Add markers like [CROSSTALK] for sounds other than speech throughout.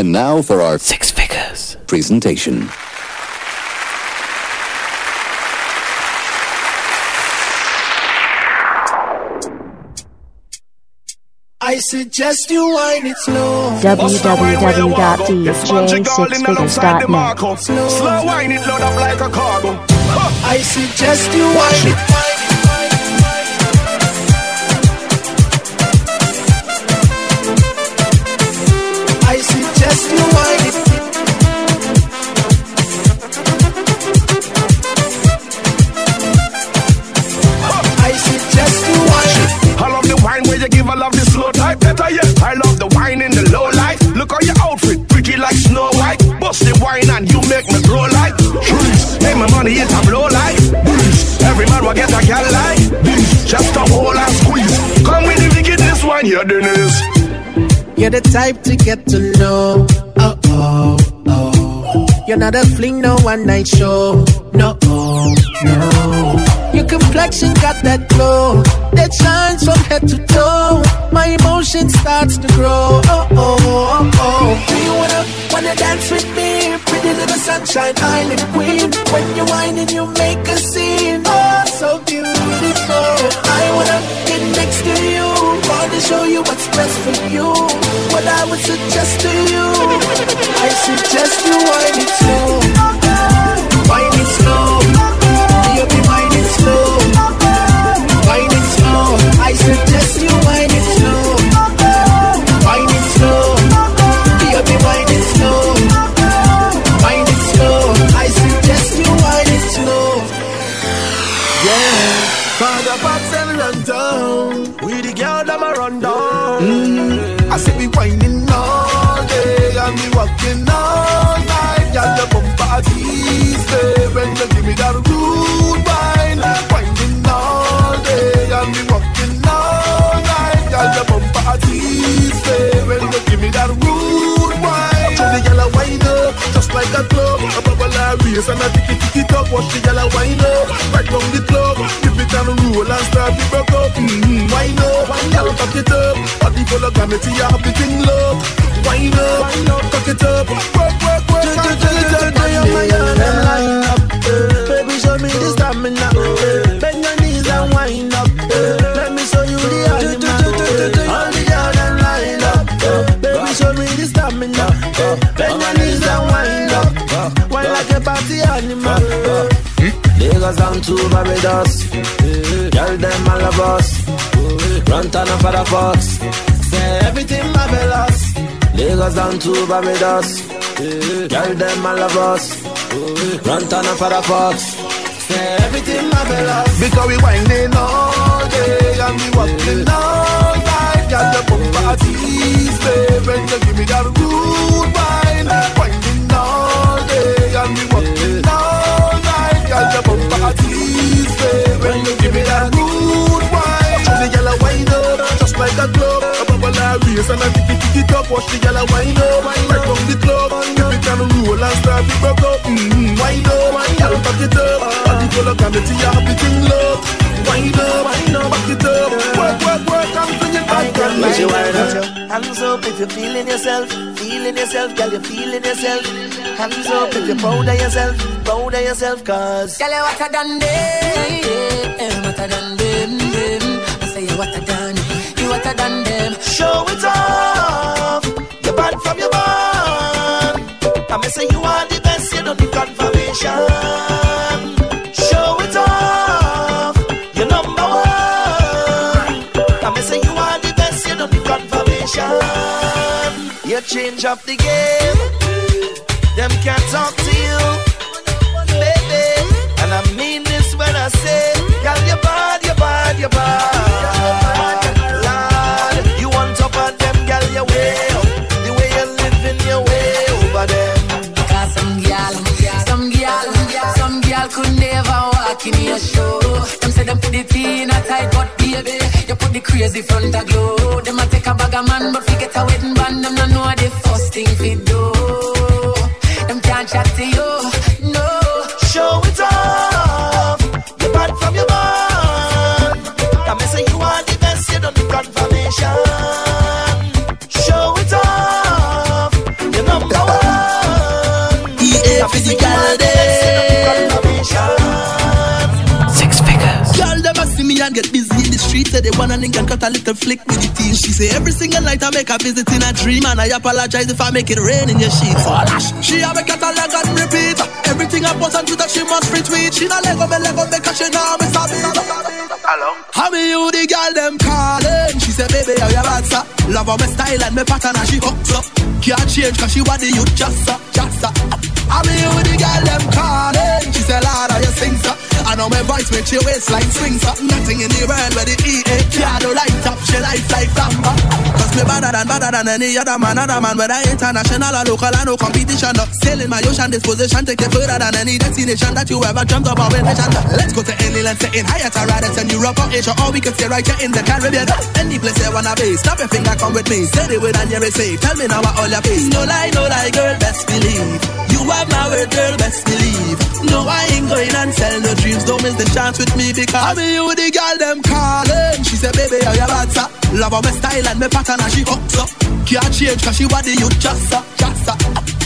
And now for our Six figures. presentation. I suggest you wind it slow. www.dj6figures.net. Slow wine it load up like a cargo. I suggest you wind it. You're the type to get to know. Oh, oh, oh. You're not a fling, no one night show. No, oh, no. Your complexion got that glow that shines from head to toe. My emotion starts to grow. Oh, oh, oh, oh. oh. Do you wanna, wanna dance with me? Pretty little sunshine island queen. When you whine and you make a scene. Oh, so beautiful. I wanna get next to you. Wanna show you what's best for you. What I would suggest to you. [LAUGHS] I suggest you whine it slow. A club. A bubble a race and a ticky ticky talk. Watch the girl a wine up, right round the club. If it can roll and start to break up. Mm-hmm. Wine up, girl, cock it up. Body full of gravity, you have the thing love. Wine up, cock it up. Work, work, work. Down to Barbados. Girl, them all of us. Run up for the fox. Say everything marvelous. Lagos down to Barbados. Girl, them all of us. Run up for the fox. Say everything marvelous. Because we whining all day and we walking all night. Got the bumper tease, you give me that rude wine. When you give me that rude wine. Show the girl a wine up, just like a club. A bubble a race and a ticky ticky top. Watch the girl a wine up, right from the club. If it can roll and start to break up. Mm-hmm. Wine up, back it up. Body full of gravity, you have the love. Wind up, wind up, back it up. Work, work, work, bring it back. and you wind wind up. Hands up if you're feeling yourself, feeling yourself, girl, you're feeling yourself. Hands up if you're proud of yourself, proud of yourself, cause Girl, you hotter than them, yeah, hotter than them, them. I say you hotter than, you hotter than them. show it off. You're bad from your bond. I may say you are the best, you don't need confirmation. Show it off. You're number one. I may say you are the best, you don't need confirmation. You change up the game. Them can't talk to you, baby. And I mean this when I say, girl, you're bad, you're bad, you're bad. Lord, you them, girl, way. The way you're you're way over some some some could never walk in your show. Them say them put in a tight, but baby, you put the crazy front a glow. Them a take a bag of man, but forget a wedding band. Them no know the first thing fi say they wanna link and cut a little flick with the team. She say every single night I make a visit in a dream, and I apologize if I make it rain in your sheets. Oh, she have a catalog and repeat. Everything I post on Twitter, she must retweet. She not lego me lego me cause she know me sabi. Hello. How me you the girl them calling? She say baby how you sir? Love how me style and me pattern and she hooks up. Can't change cause she want the youth just up, just up. How me you the girl them calling? She say Lord how you sing sir? I know my voice makes your waistline swing so Nothing in the world where the EA can't do light up She life like lamba Cause me better than, better than any other man Other man whether international or local I no competition. No. Sailing my ocean disposition Take it further than any destination That you ever dreamt or envisioned. Let's go to any land Say in higher rather than Europe or Asia Or we could stay right here in the Caribbean. Any place you wanna be Stop your finger come with me. Say the word and you're safe Tell me now what all your face No lie, no lie girl, best believe You have my word girl, best believe No I ain't going and sell no dreams don't miss the chance with me because I mean you the girl them calling. She said, baby, how you bad sir? Love how my style and my pattern and she hooks up. Can't change cause she body you just up, just up.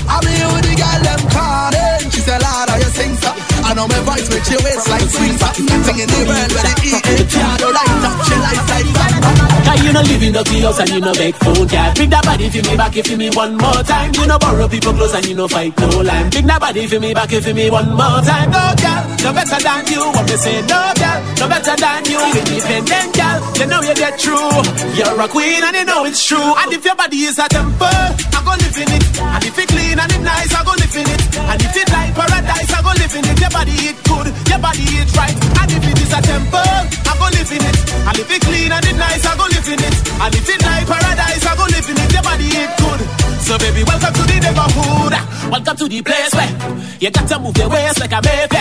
I mean you the girl them calling. She said, Lord, how you sing sir? I know my voice makes your waist like swing sir. Nothing in the world where the eat it. Can't do like that, she like like that. Cause you know live in the house and you know make phone cat Bring that body for me back if you me one more time. You know borrow people close and you know fight no line. Bring that body for me back if you me one more time. No girl, no better than you. What me say no girl, no better than you. Independent girl, you know you get true. You're a queen and you know it's true. And if your body is a temple, I go live in it. And if it clean and it nice, I go live in it. And if it like paradise, I go live in it. Your body it good, your body it right. And if it is a temple, I go live in it. And if it clean and it nice, I go live in it. And if it like paradise, I go live in it. Your body it good. So baby, welcome to the neighborhood. Welcome to the place where you got to move your waist like a baby.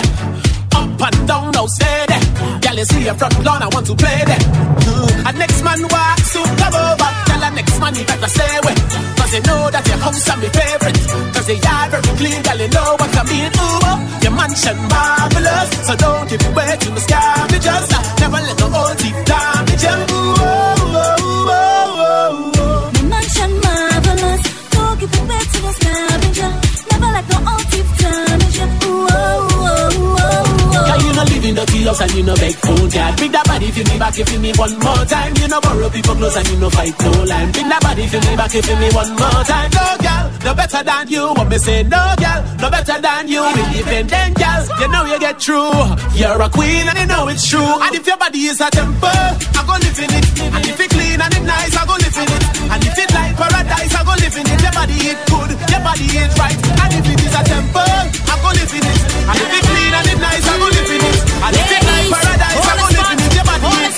Up and down, now stay there. Girl, you see your front lawn, I want to play there. Mm. And next man walk, soon come over. Tell the next man you better stay away. Cause they know that your house are my favorite. Cause they are very clean, girl, you know what I mean. Ooh, your mansion marvelous. So don't give it way to the scavengers. Never let no old teeth live the house and you know beg phone card Bring that body for me back if you me one more time. You know borrow people close and you know fight no line. Bring that body for me back if you me one more time. No girl, no better than you. What me say no girl, no better than you. Independent girl, you know you get through You're a queen and you know it's true. And if your body is a temple, I go live in it. And if it clean and it nice, I go live in it. And if it like paradise, I go live in it. Your body is good, your body is right. And if it is a temple, I go live in it. And if it clean and it nice, I go live in it And if it like paradise, I go live in Your body good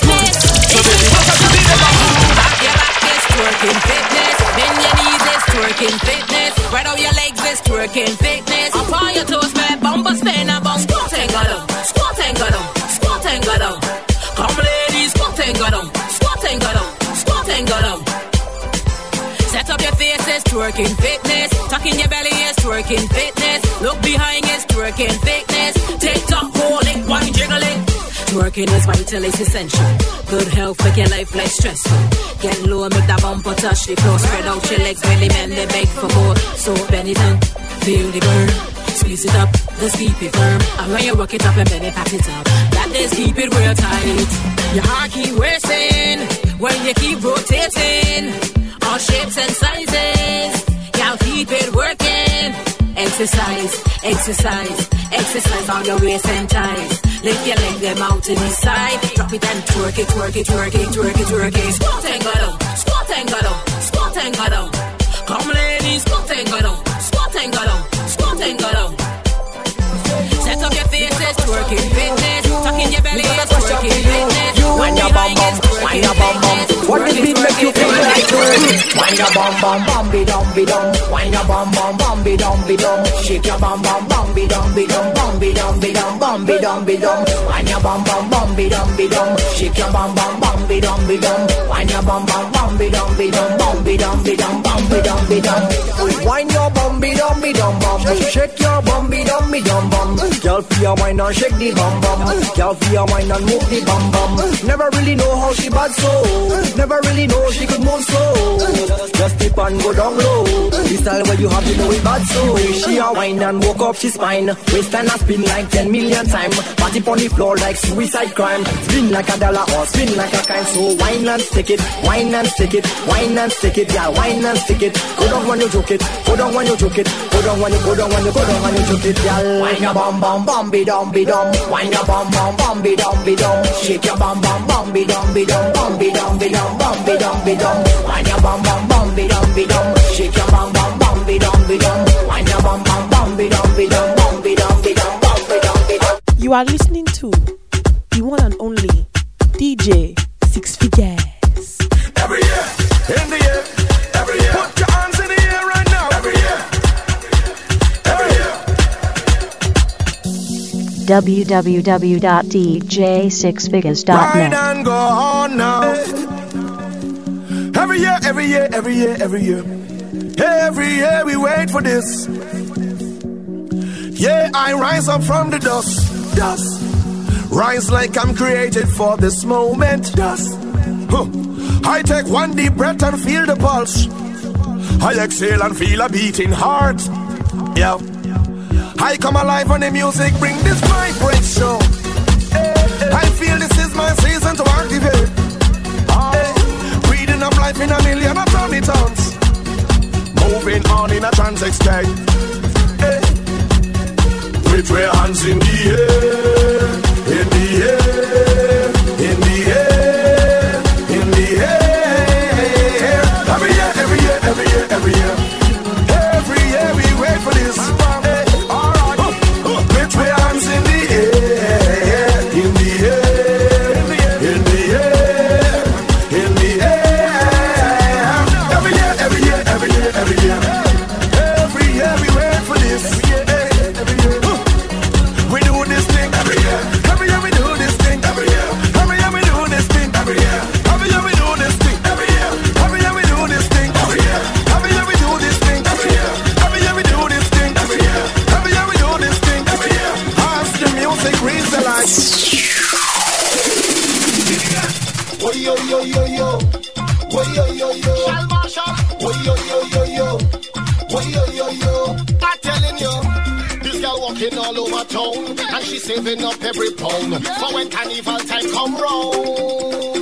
So baby, welcome to the neighborhood Back your back is twerking fitness. Bend your knees is twerking fitness. Out your legs is twerking fitness. Up on your toes, man, bumper spin and bump. Squat and go down, squat and go down, squat and go down. Come ladies, squat and go down, squat and go down, squat and go down. Faces, twerking fitness. Tuck in your belly is twerking fitness. Look behind is twerking fitness. Take top, hold it, one jiggle it. Twerking is vital, it's essential. Good health, make your life less stressful. Get low, make that bumper touch the floor. Spread out your legs, really men, they beg for more. So bend it down, feel the burn. Squeeze it up, just keep it firm. And when you rock it up and then it pack it up, that is keep it real tight. Your heart keep racing when you keep rotating. All shapes and sizes, y'all keep it working. Exercise, exercise, exercise on your waist and thighs. Lift your leg them out to the side. Drop it and twerk it, twerk it, twerk it, twerk it, twerk it. Squat and go down, squat and go down, squat and go down. Come ladies, squat and go down, squat and go down, squat and go down. Set up your faces, twerking fitness. Tuck in your belly, twerking fitness. Wind your bum bum, wind your bum bum. What does it make you feel like? Wind your bum bum, bum be dum be dum. Wind your bum bum, bum be dum be dum. Shake your bum bum, bum be dum be dum, bum be dum be dum, bum be dum be dum. Wind your bum bum, bum be dum be dum. Shake your bum bum, bum be dum be dum. Wind your bum bum, bum be dum be dum, bum be dum be dum, bum be dum be dum. Wind your bum be dum be dum bum. Shake your bumby dumby dum bum. Girl, feel wine and shake the bum bum. Girl, feel wine and move the bum bum. Never really know how she bad so. Never really know she could move so. Just tip and go down low. The style where you have, you know it bad so. She a wine and woke up she spine. Waist and a spin like ten million time. Party on the floor like suicide crime. Spin like a dollar or spin like a kind. So wine and stick it, wine and stick it, wine and stick it, yeah, wine and stick it. Go down when you joke it, go down when you joke it, go down when you go down when you go down when you joke it, yeah. Wine your bum bum bum be dum be dum, wine your bum bum bum be dum be dum, shake your bum bum bum be dum be dum, bum be dum be dum, bum be dum be dum, wine your bum bum bum be dum be dum, shake your bum bum bum be dum be dum, wine your bum bum bum be dum be dum, bum be dum be dum, bum be dum be dum. You are listening to the one and only DJ www.dj6figures.net. Ride and go on now. Every year, every year, every year, every year. Every year we wait for this. Yeah, I rise up from the dust. Dust. Rise like I'm created for this moment. Dust. Huh. I take one deep breath and feel the pulse. I exhale and feel a beating heart. Yeah. I come alive when the music bring this vibration. I feel this is my season to activate. Ah, Breathing up life in a million of tiny tons. Moving on in a trance state. With your hands in the air, saving up every pound for when carnival time come round.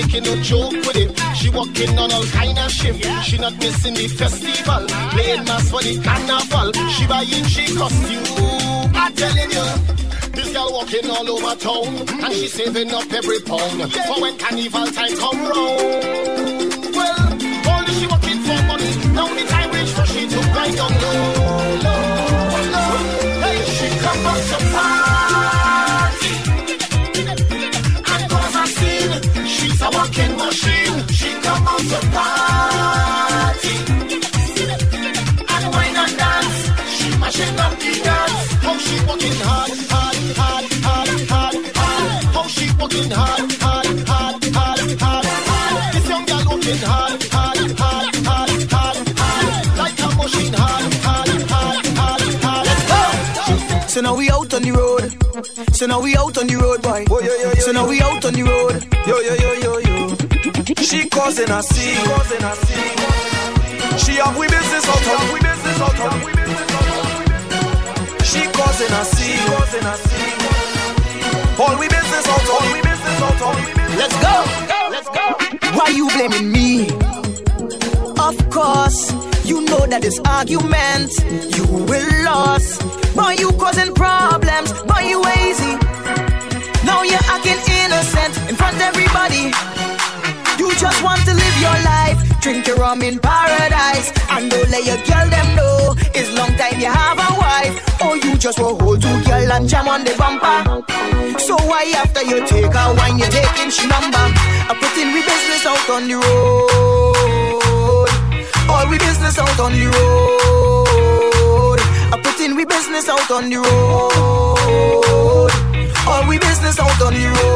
Making no joke with it. She working on all kind of shift. She not missing the festival. Playing mass for the carnival. She buying she costume. I'm telling you. This girl walking all over town and she saving up every pound for when carnival time come round. Well, all she working for money. Now the time reach for she to grind low, low, low. cause in a sea. She have we business out of we business out of She cause in a sea. All we business out all we business out of Let's go. Let's go. Why you blaming me? Of course, you know that this argument you will lose. Boy, you causing problems. Boy, you lazy. Now you're acting innocent in front of everybody. You just want to live your life, drink your rum in paradise, and don't let your girl them know it's long time you have a wife. Or you just will hold two girl and jam on the bumper. So why after you take a wine, you taking she number? I put in we business out on the road. All we business out on the road. I put in we business out on the road. All we business out on the road.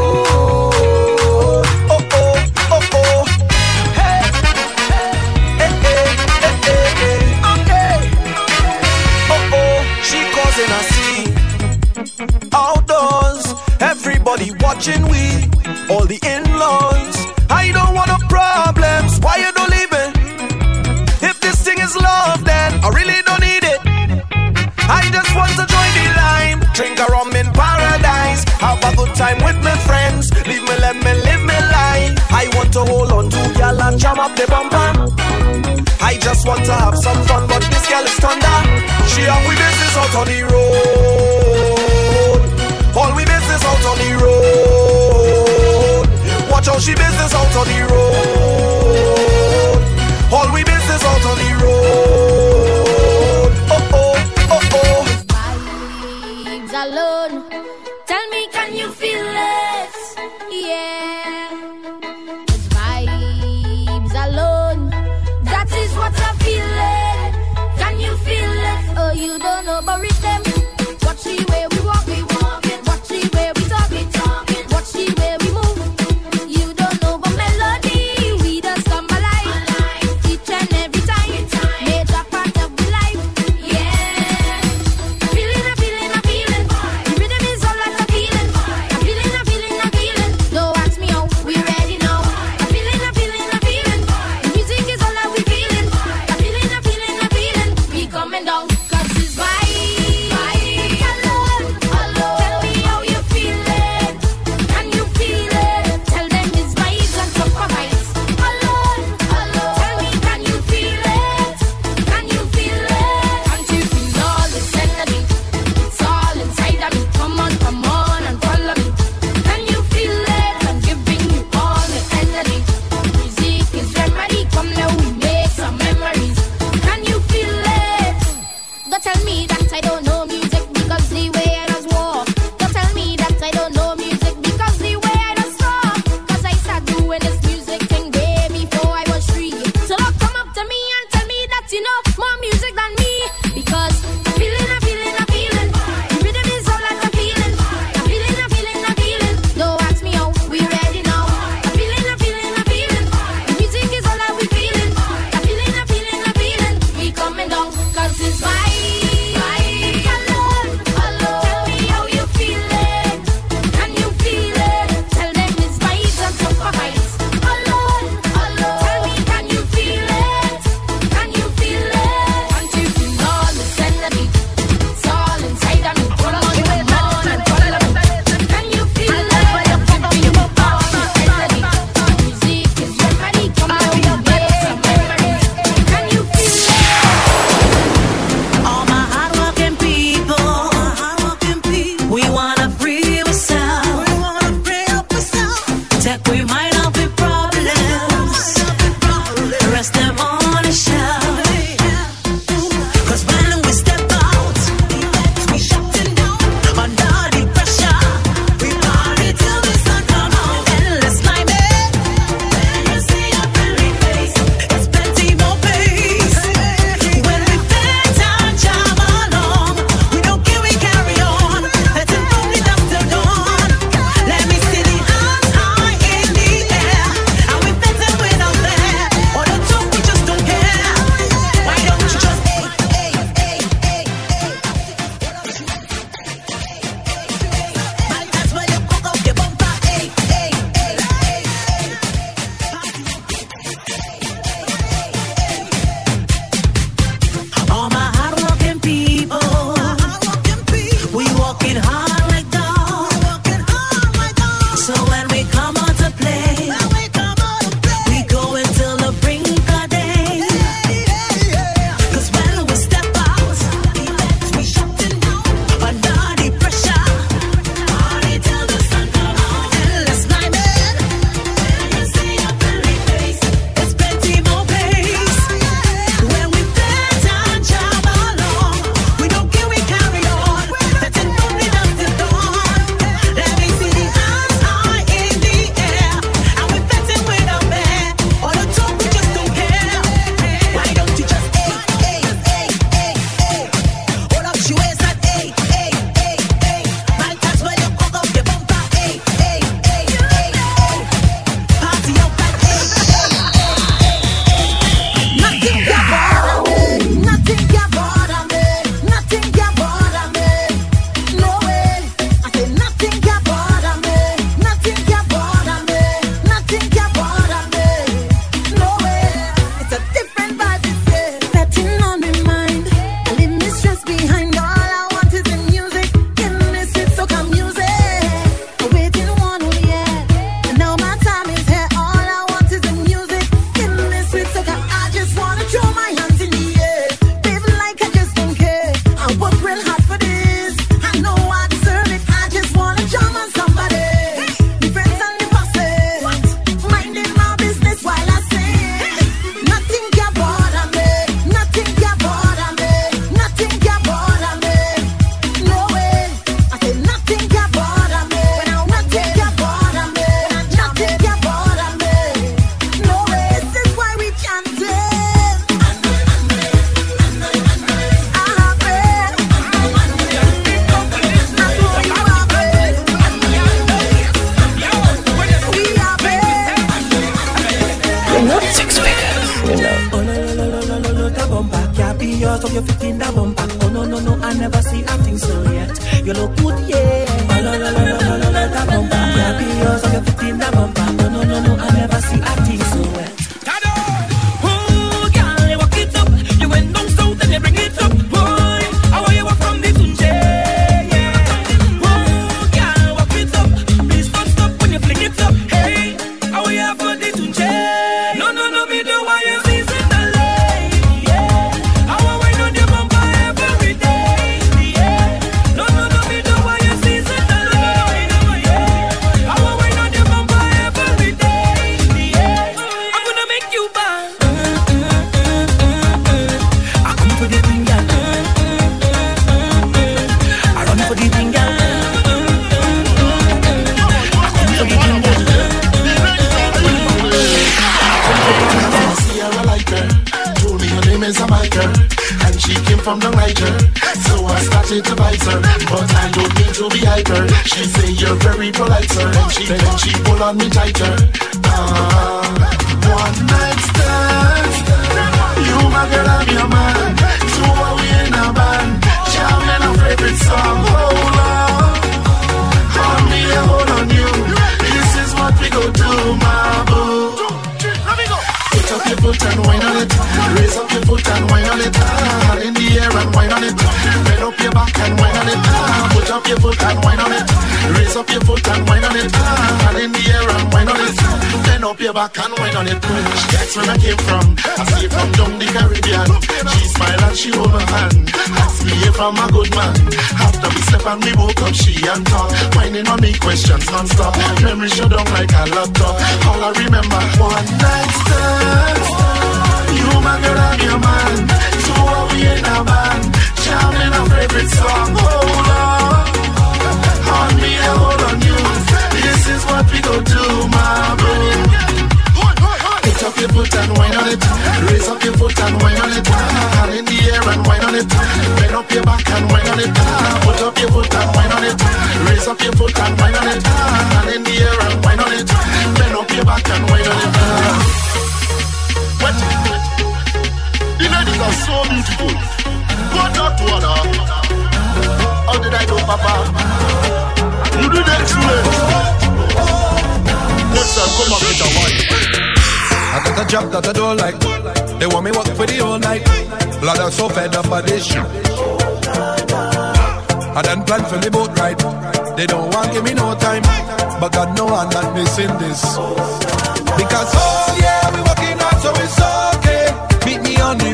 Then she pull on me tighter. Ah, one night stand. You my girl, I'm your man. Two we in a band, jamming our favorite song. Foot and wine on it. Raise up your foot and wine on it. Ah, in the air and wine on it. Bend up your back and wine on it. Ah, put up your foot and wine on it. Raise up your foot and wine on it. Ah, in the air and wine on it. Bend up your back and wine on it. That's where I came from. I see from down the Caribbean. She smile and she hold my hand. Ask me if I'm a good man. After we slept and we woke up, she and talk. Whining on me questions non-stop. Memory shut down like a laptop. All I remember, one night stand. You my girl, I'm your man. We in a band. Our favorite song. Oh, hold on. On me, hold on you. This is what we do, my up your foot and on it. Raise up your foot and on it. In the air and on it. Bend up your back and on it. Put up your foot and on it. Raise up your foot and on it. In the air and on it. Bend up your back and on it. What? Ladies are so beautiful. One after one. ah. How did I do, Papa? You did excellent. Next time, come up with a wife. I got a job that I don't like. They want me work for the whole night. Blood, I'm so fed up of this shit. I done plan for the boat ride. They don't want give me no time. But God know I'm not missing this. Because oh yeah, we working hard so it's okay. Meet me on the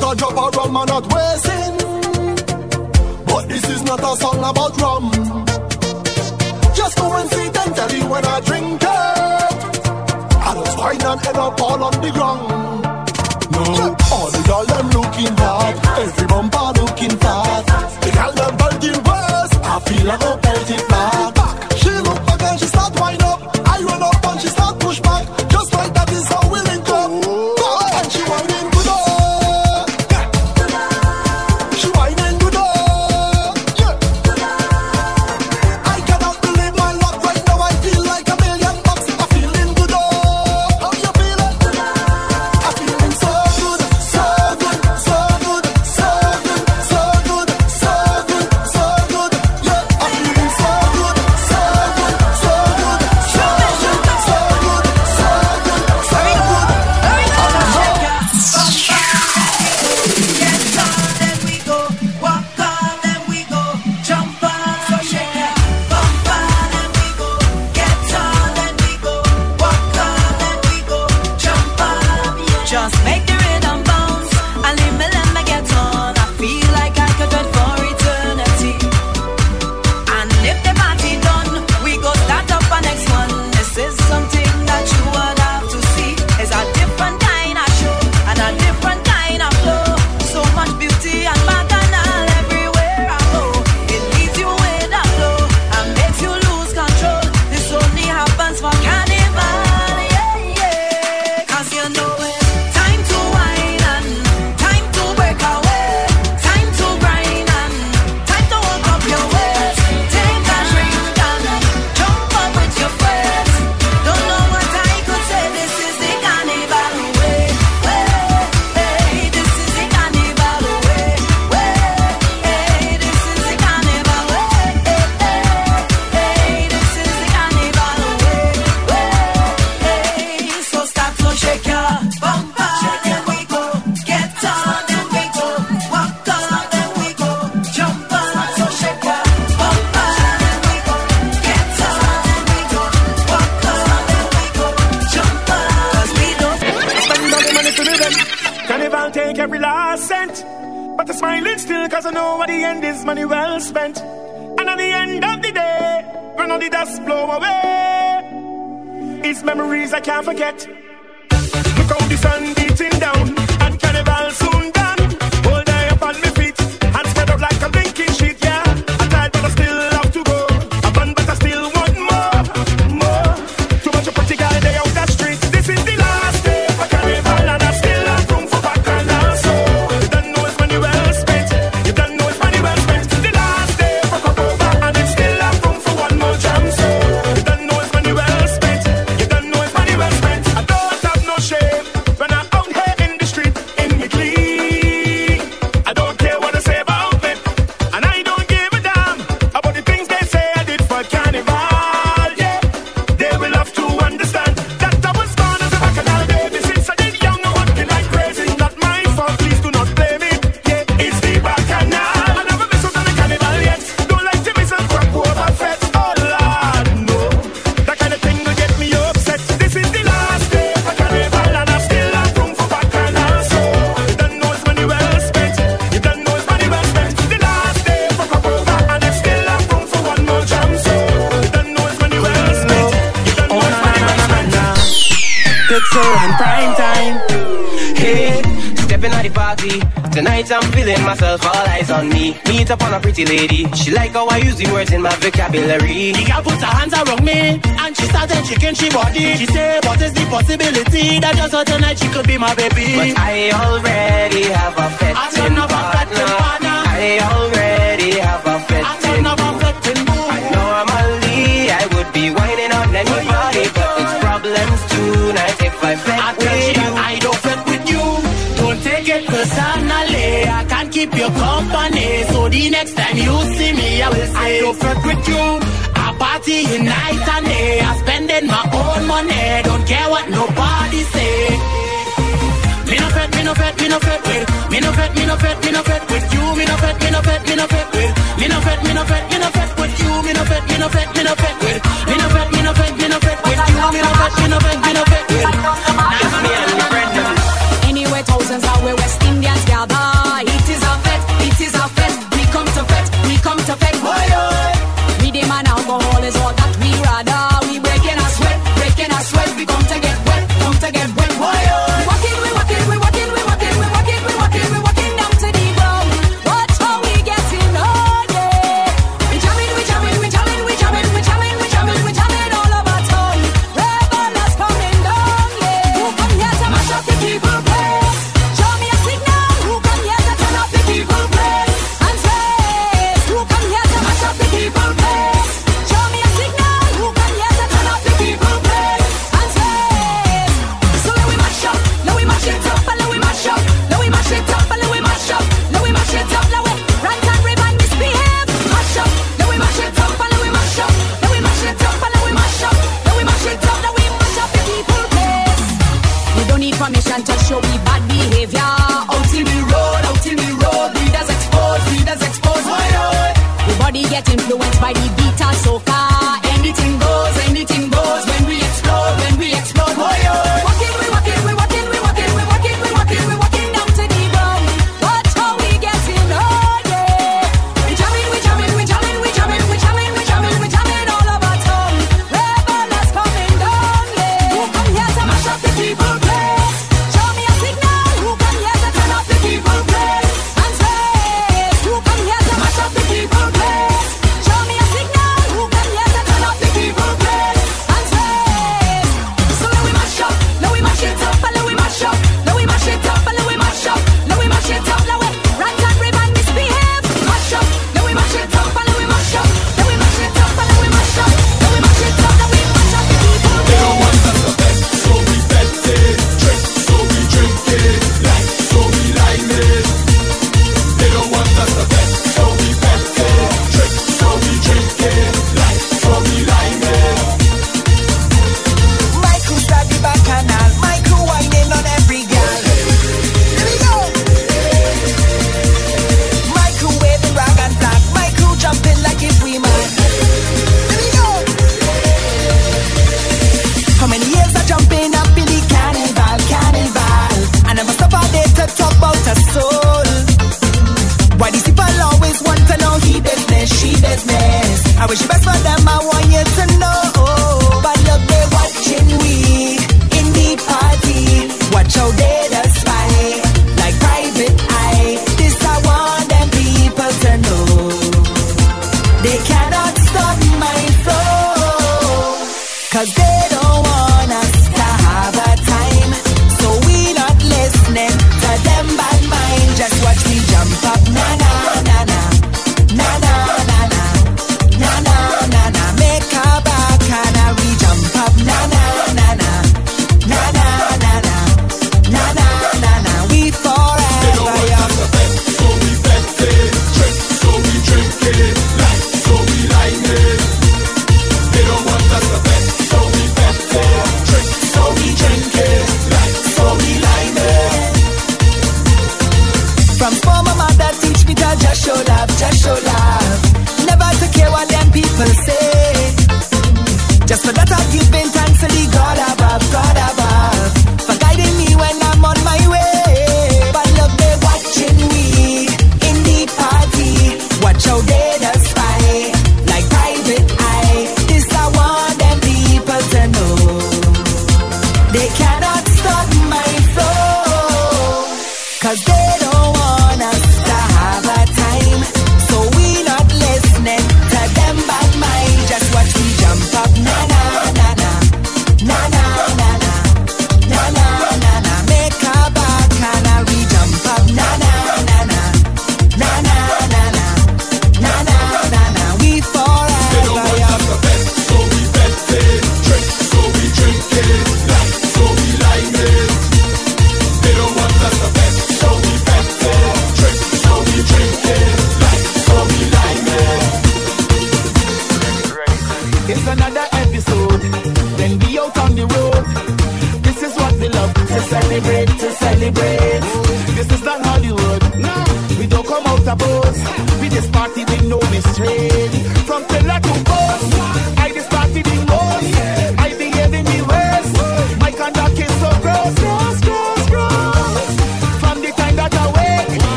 Not a drop of rum and not wasting. But this is not a song about rum. Just go and see them tell you when I drink it, I just wine and end up all on the ground. No, all the girl them looking hot, every bumper looking fat. The girl them belting worse, I feel like a belting flat. still cause I know what the end is, money well spent. And at the end of the day, when all the dust blow away, it's memories I can't forget. Look how the sun beating down. eyes on me. Meet up on a pretty lady. She like how I use the words in my vocabulary. The girl put her hands around me and she started shaking she body. She said, What is the possibility that just for tonight she could be my baby? But I already have a fetching partner. partner. I already keep your company. So the next time you see me, I will say, I don't fuck with you. I party in night and day. I'm spending my own money. Don't care what nobody say. Me no fed, me no fed, me no fed with. Me no fed, me no fed, me no fed with you. Me no fed, me no fed, me no fed with. Me no fed, me no fed, me no fed with you. Me no fed, me no fed, me no fed with. Me no fed, me no fed, me no fed with you. Me no fed, me no fed, me no fed. my one.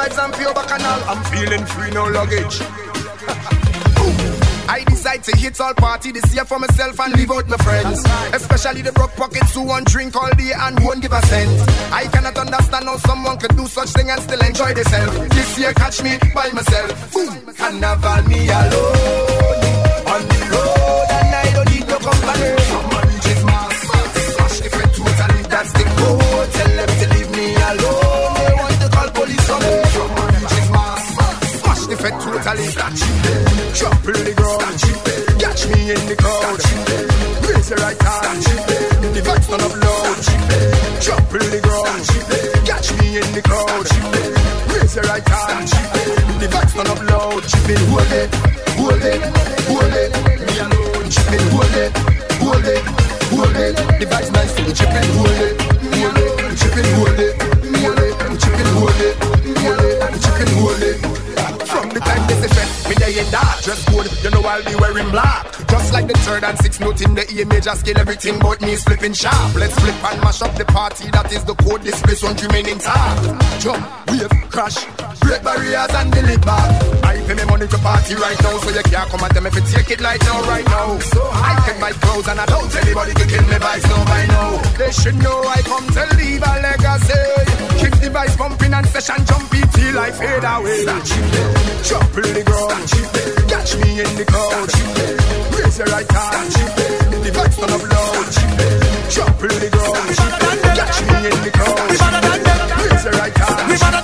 Vibes and pure bacchanal. I'm feeling free, no luggage. [LAUGHS] I decide to hit all party this year for myself and leave out my friends. Especially the broke pockets who won't drink all day and won't give a cent. I cannot understand how someone could do such thing and still enjoy themselves. This year catch me by myself. Boom, carnival me alone on the road and I don't need no company. The fit totally. Trample the ground. Catch me in the crowd. Raise your right hand. The vibes turn up loud. Trample the ground. Catch me in the crowd. Raise your right hand. The vibes turn up loud. Hold it, hold it, hold it. Me alone. Hold it, hold it, hold it. The vibes nice, we chipping, hold it, I'll be wearing black like the third and sixth note in the E major scale Everything but me is flipping sharp. Let's flip and mash up the party That is the code, this place won't remain intact. Jump, wave, crash Break barriers and back I pay me money to party right now So you can't come tell me if you take it like now, right now. So I can buy clothes and I don't anybody can kill me vibes no by now. They should know I come to leave a legacy. Keep the vibes pumping and session jumpy till I fade away. Trample the ground. Catch me in the crowd Your right hand The vibes turn up loud Trample the ground. Catch me in the crowd Raise your right hand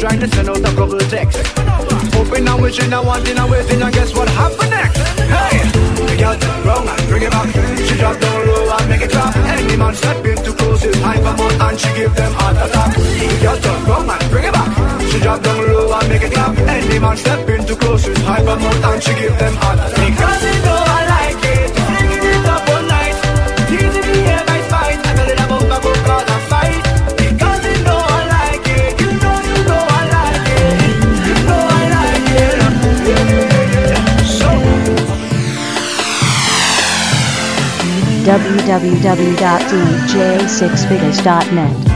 trying to send out a couple texts. Hoping and wishing and wanting and waiting and guess what happened next? Hey, the girl turned wrong and bring it back. She dropped down low and make it clap. Any man step in too close is hype about and she give them heart attack. The girl turned wrong and bring it back. She dropped down low and make it clap. Any man step in too close is hype about and she give them heart attack. Because they know I like it, bringing it up all night. Teasing me here by spite, I got it up, up, up, up, up. www.dj6figures.net.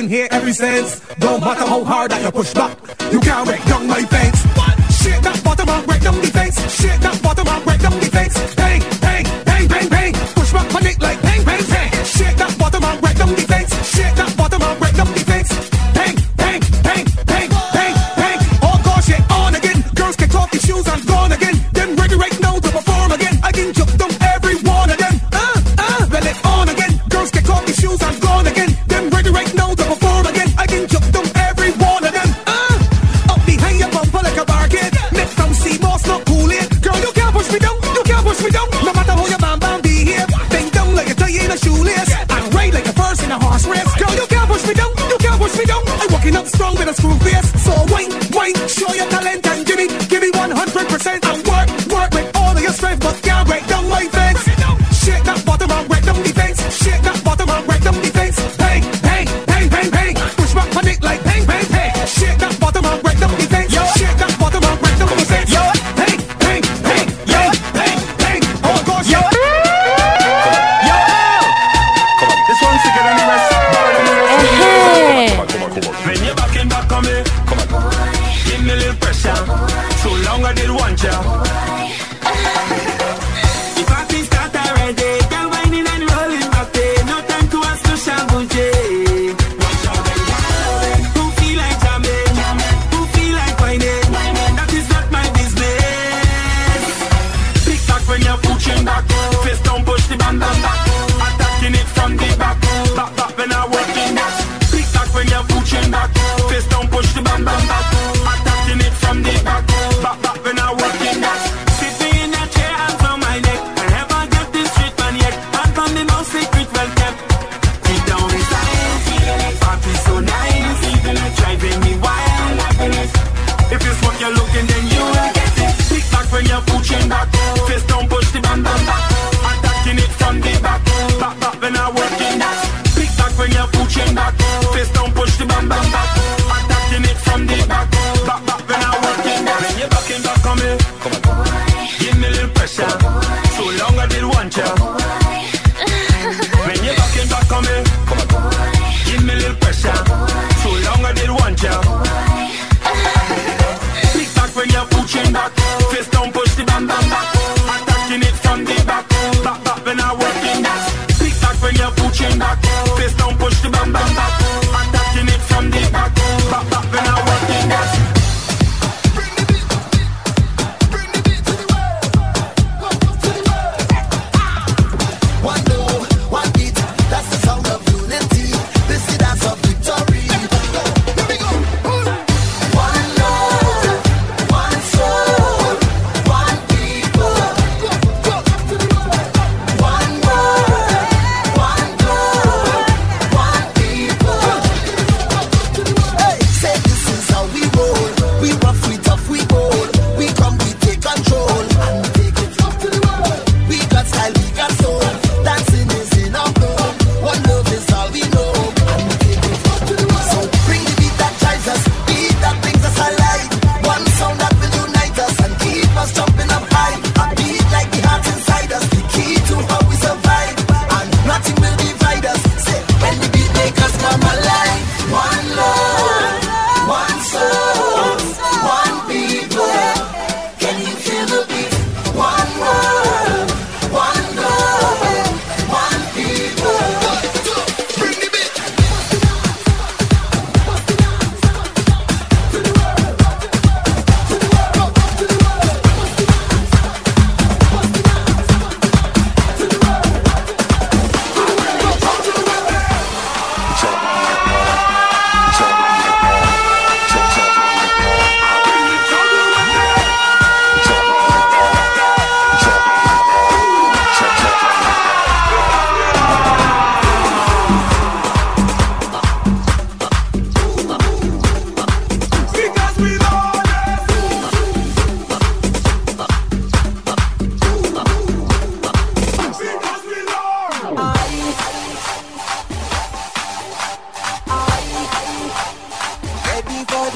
been here ever since. Don't matter how hard I can push back, you can't wreck young my fence.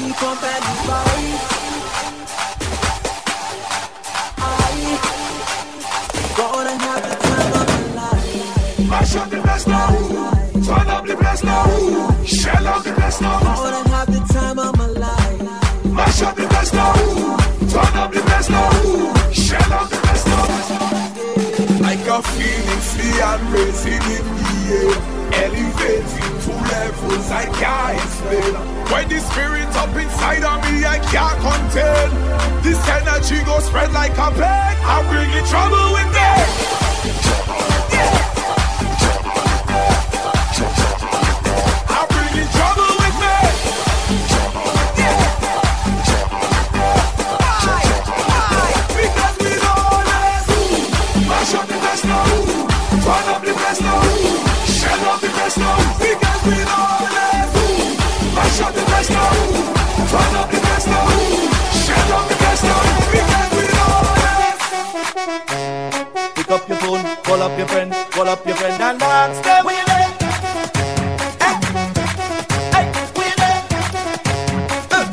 keep fight. I gonna have the time of my life. Mash up the now. Turn up the best now. Shell out the best now. A phoenix, me and raising in the air. Elevating to levels I can't explain. When the spirit up inside of me, I can't contain. This energy go spread like a plague. I'm bringing trouble with me. Call up your friend and dance. Stay with you. Hey, hey, with you. Uh.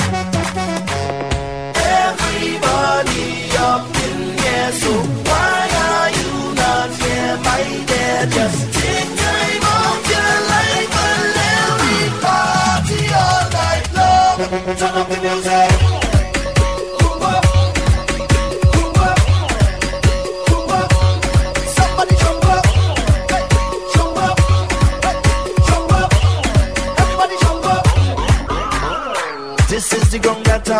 Everybody up in here, so why are you not here, my dear? Just take time your life and let me party all night long. Turn up the music.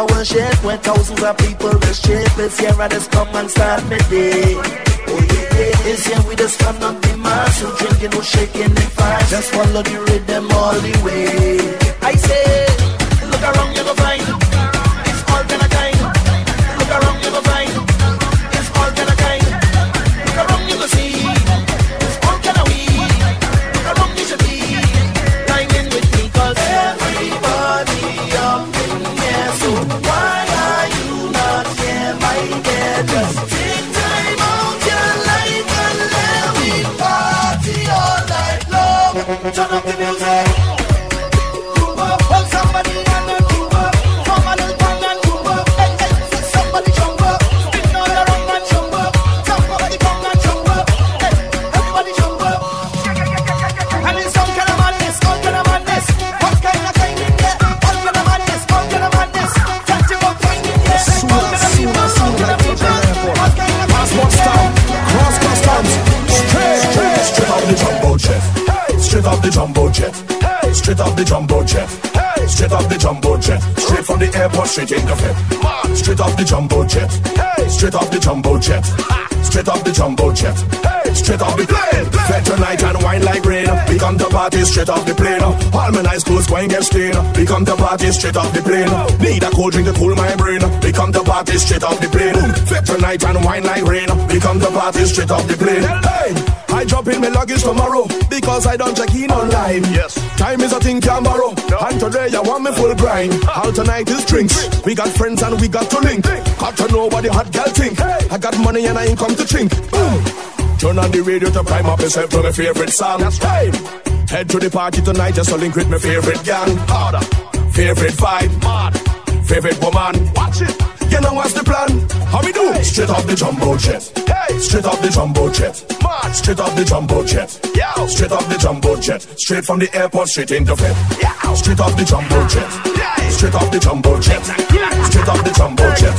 I worship, where thousands of people will shape. It's here I just come and start my day. Oh yeah. It's here we just turn up the mass, no drinking, no shaking and fast. Just follow the rhythm all the way. I say, look around, straight in the fit. Straight off the jumbo jet. Straight off the jumbo jet. Straight off the jumbo jet. Straight off the plane. Fed tonight and wine like rain. We come to party straight off the plane. All my nice clothes going get stained. We come to party straight off the plane. Need a cold drink to cool my brain. We come to party straight off the plane. Fed tonight and wine like rain. We come to party straight off the plane. Hey, I drop in my luggage tomorrow because I don't check in online. Yes, time is a thing can borrow. No. And today I want me full grind. All tonight is drinks. We got friends and we got to link. Got to know what the hot girl think. I got money and I ain't come to drink. Boom. Turn on the radio to prime up yourself to my favorite song. That's right. Head to the party tonight just to link with my favorite gang. Harder. Favorite vibe. Mad. Favorite woman. Watch it. You know what's the plan? How we do? Straight off the jumbo jet. Hey. Straight off the jumbo jet. Mad. Straight off the jumbo jet. Yeah. Straight off the jumbo jet. Straight from the airport, straight into bed. Yeah. Straight off the jumbo jet. Yeah. Straight off the jumbo jet. Straight off the jumbo jet.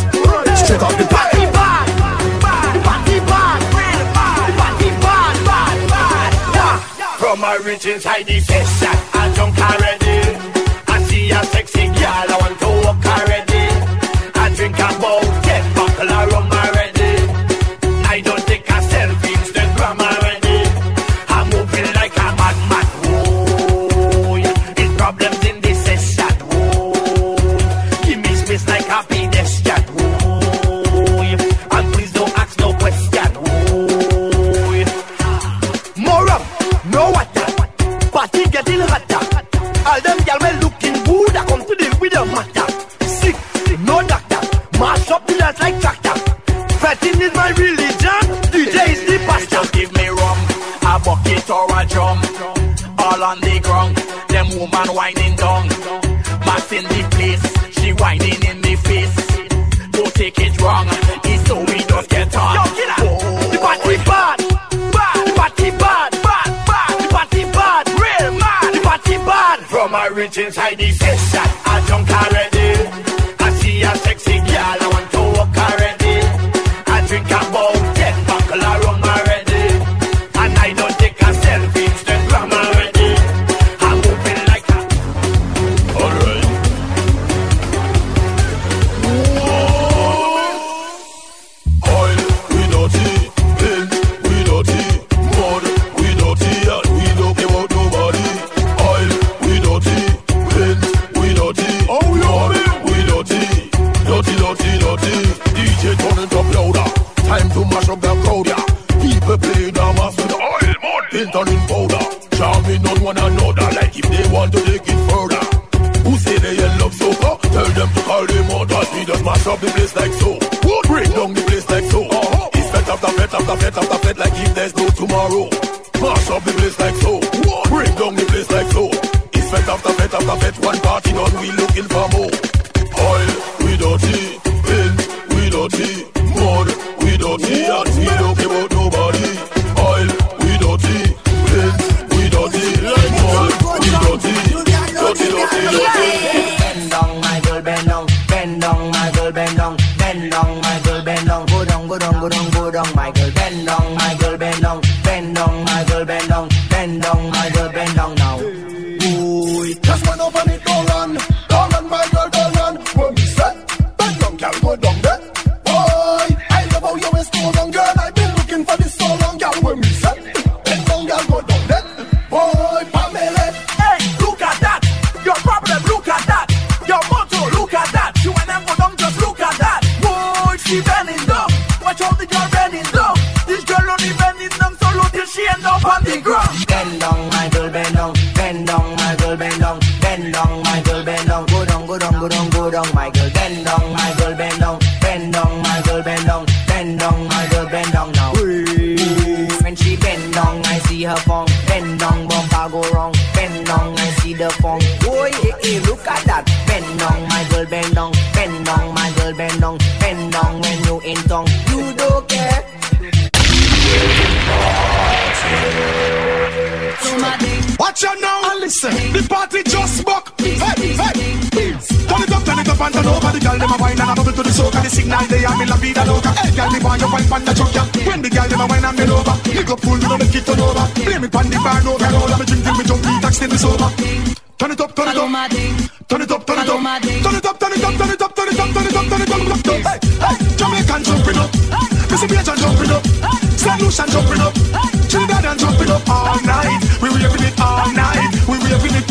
Straight off the party. From my inside the session, I jump already. Eh? I see a sexy girl, I want or a drum. All on the ground. Them woman whining down. Mass in the place. She whining in the face. Don't take it wrong. It's so we just get on. Yo, oh. The party bad. Bad. The party bad. Bad. Bad. The party bad. Real mad. The party bad. From a rich inside the session, I jump already. And listen. The party just buck. Hey, hey. Turn it up, turn it up and turn over. The girl them a wine and a bubble to the soca. The signal they am in la vida loca. Hey, girl, me want you wine pon the truck, yeah. When the girl them a wine and bend over, lick up full, you know make it turn over. Blame it pon the bar, no girl, all me drink till me jump, me tax till me sober. Turn it up, turn it up. Turn it up, turn it up. Turn it up, turn it up, turn it up, turn it up, turn it up, turn it up, turn it up. Hey, hey, Jamaican jumping up. Missy Beach jumping up. St. Lucian jumping up. Trinidad and jumping up all night.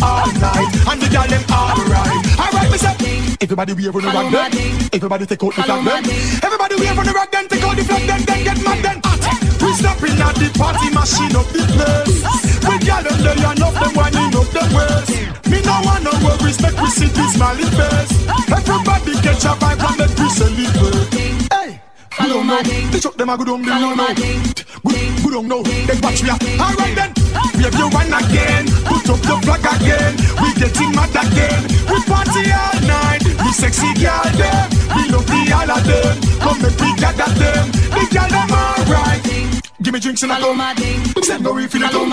All night. And the girl them alright. Alright, me say. Everybody wave on the rock then. Everybody take out the flag then. Everybody wave on the rock then. Take out the flag then. Then get mad then. We stepping at the party machine up the place. We gal them there and up them winding up them waist. Me no want no more respect. We see this smiling face. Everybody get your vibe and make we celebrate. Hey. Follow my The truck them a good on the you know. Good, good on now. Then watch me. Alright then. Wave your one again. Put up your flag again. We getting mad again. We party all night. We sexy girl them. We love the all of them. Come make we gather them. The girl them alright. Give me drinks and I come. Send no refill at home.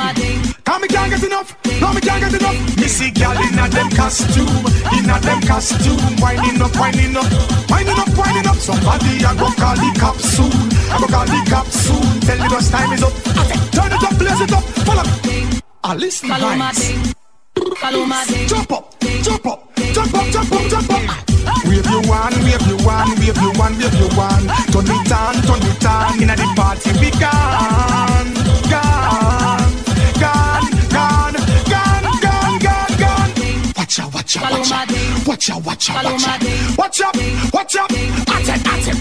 Cause me can't get enough. No, me can't get enough. Me see girl in a them costume. In a them costume. Winding up, winding up. Winding up, winding up. Somebody a go call the cop soon. I go call the cop soon. Tell me this time is up. Turn it up, blaze it up. Follow me. Ah, listen, Follow my guys. thing. Follow my thing. Jump up, jump up, jump up, jump up, jump up. Wave you one, wave you one, wave you one, wave you one. Turn it on, turn it on. Inna the party we gone, gone, gone, gone, gone, gone, gone, gone. Watch out, watch out, watch out, watch out, watch out, watch out, watch out, watch out. At it, at it.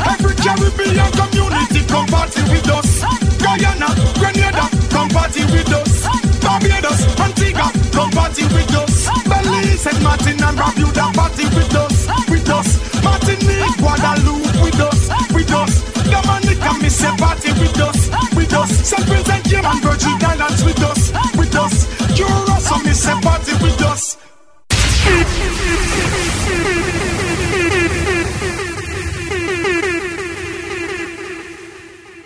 Every Caribbean community come party with us. Guyana, Grenada, come party with us. Barbados, Antigua, come party with us. Belize and Martin and Barbuda party with us, with us. Martinique, Guadeloupe with us, with us. Dominica, me say party with us, with us. St. Prince and Cayman, Virgin Islands with us, with us. Curacao, me say party with us.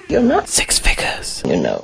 You're not six figures, you know.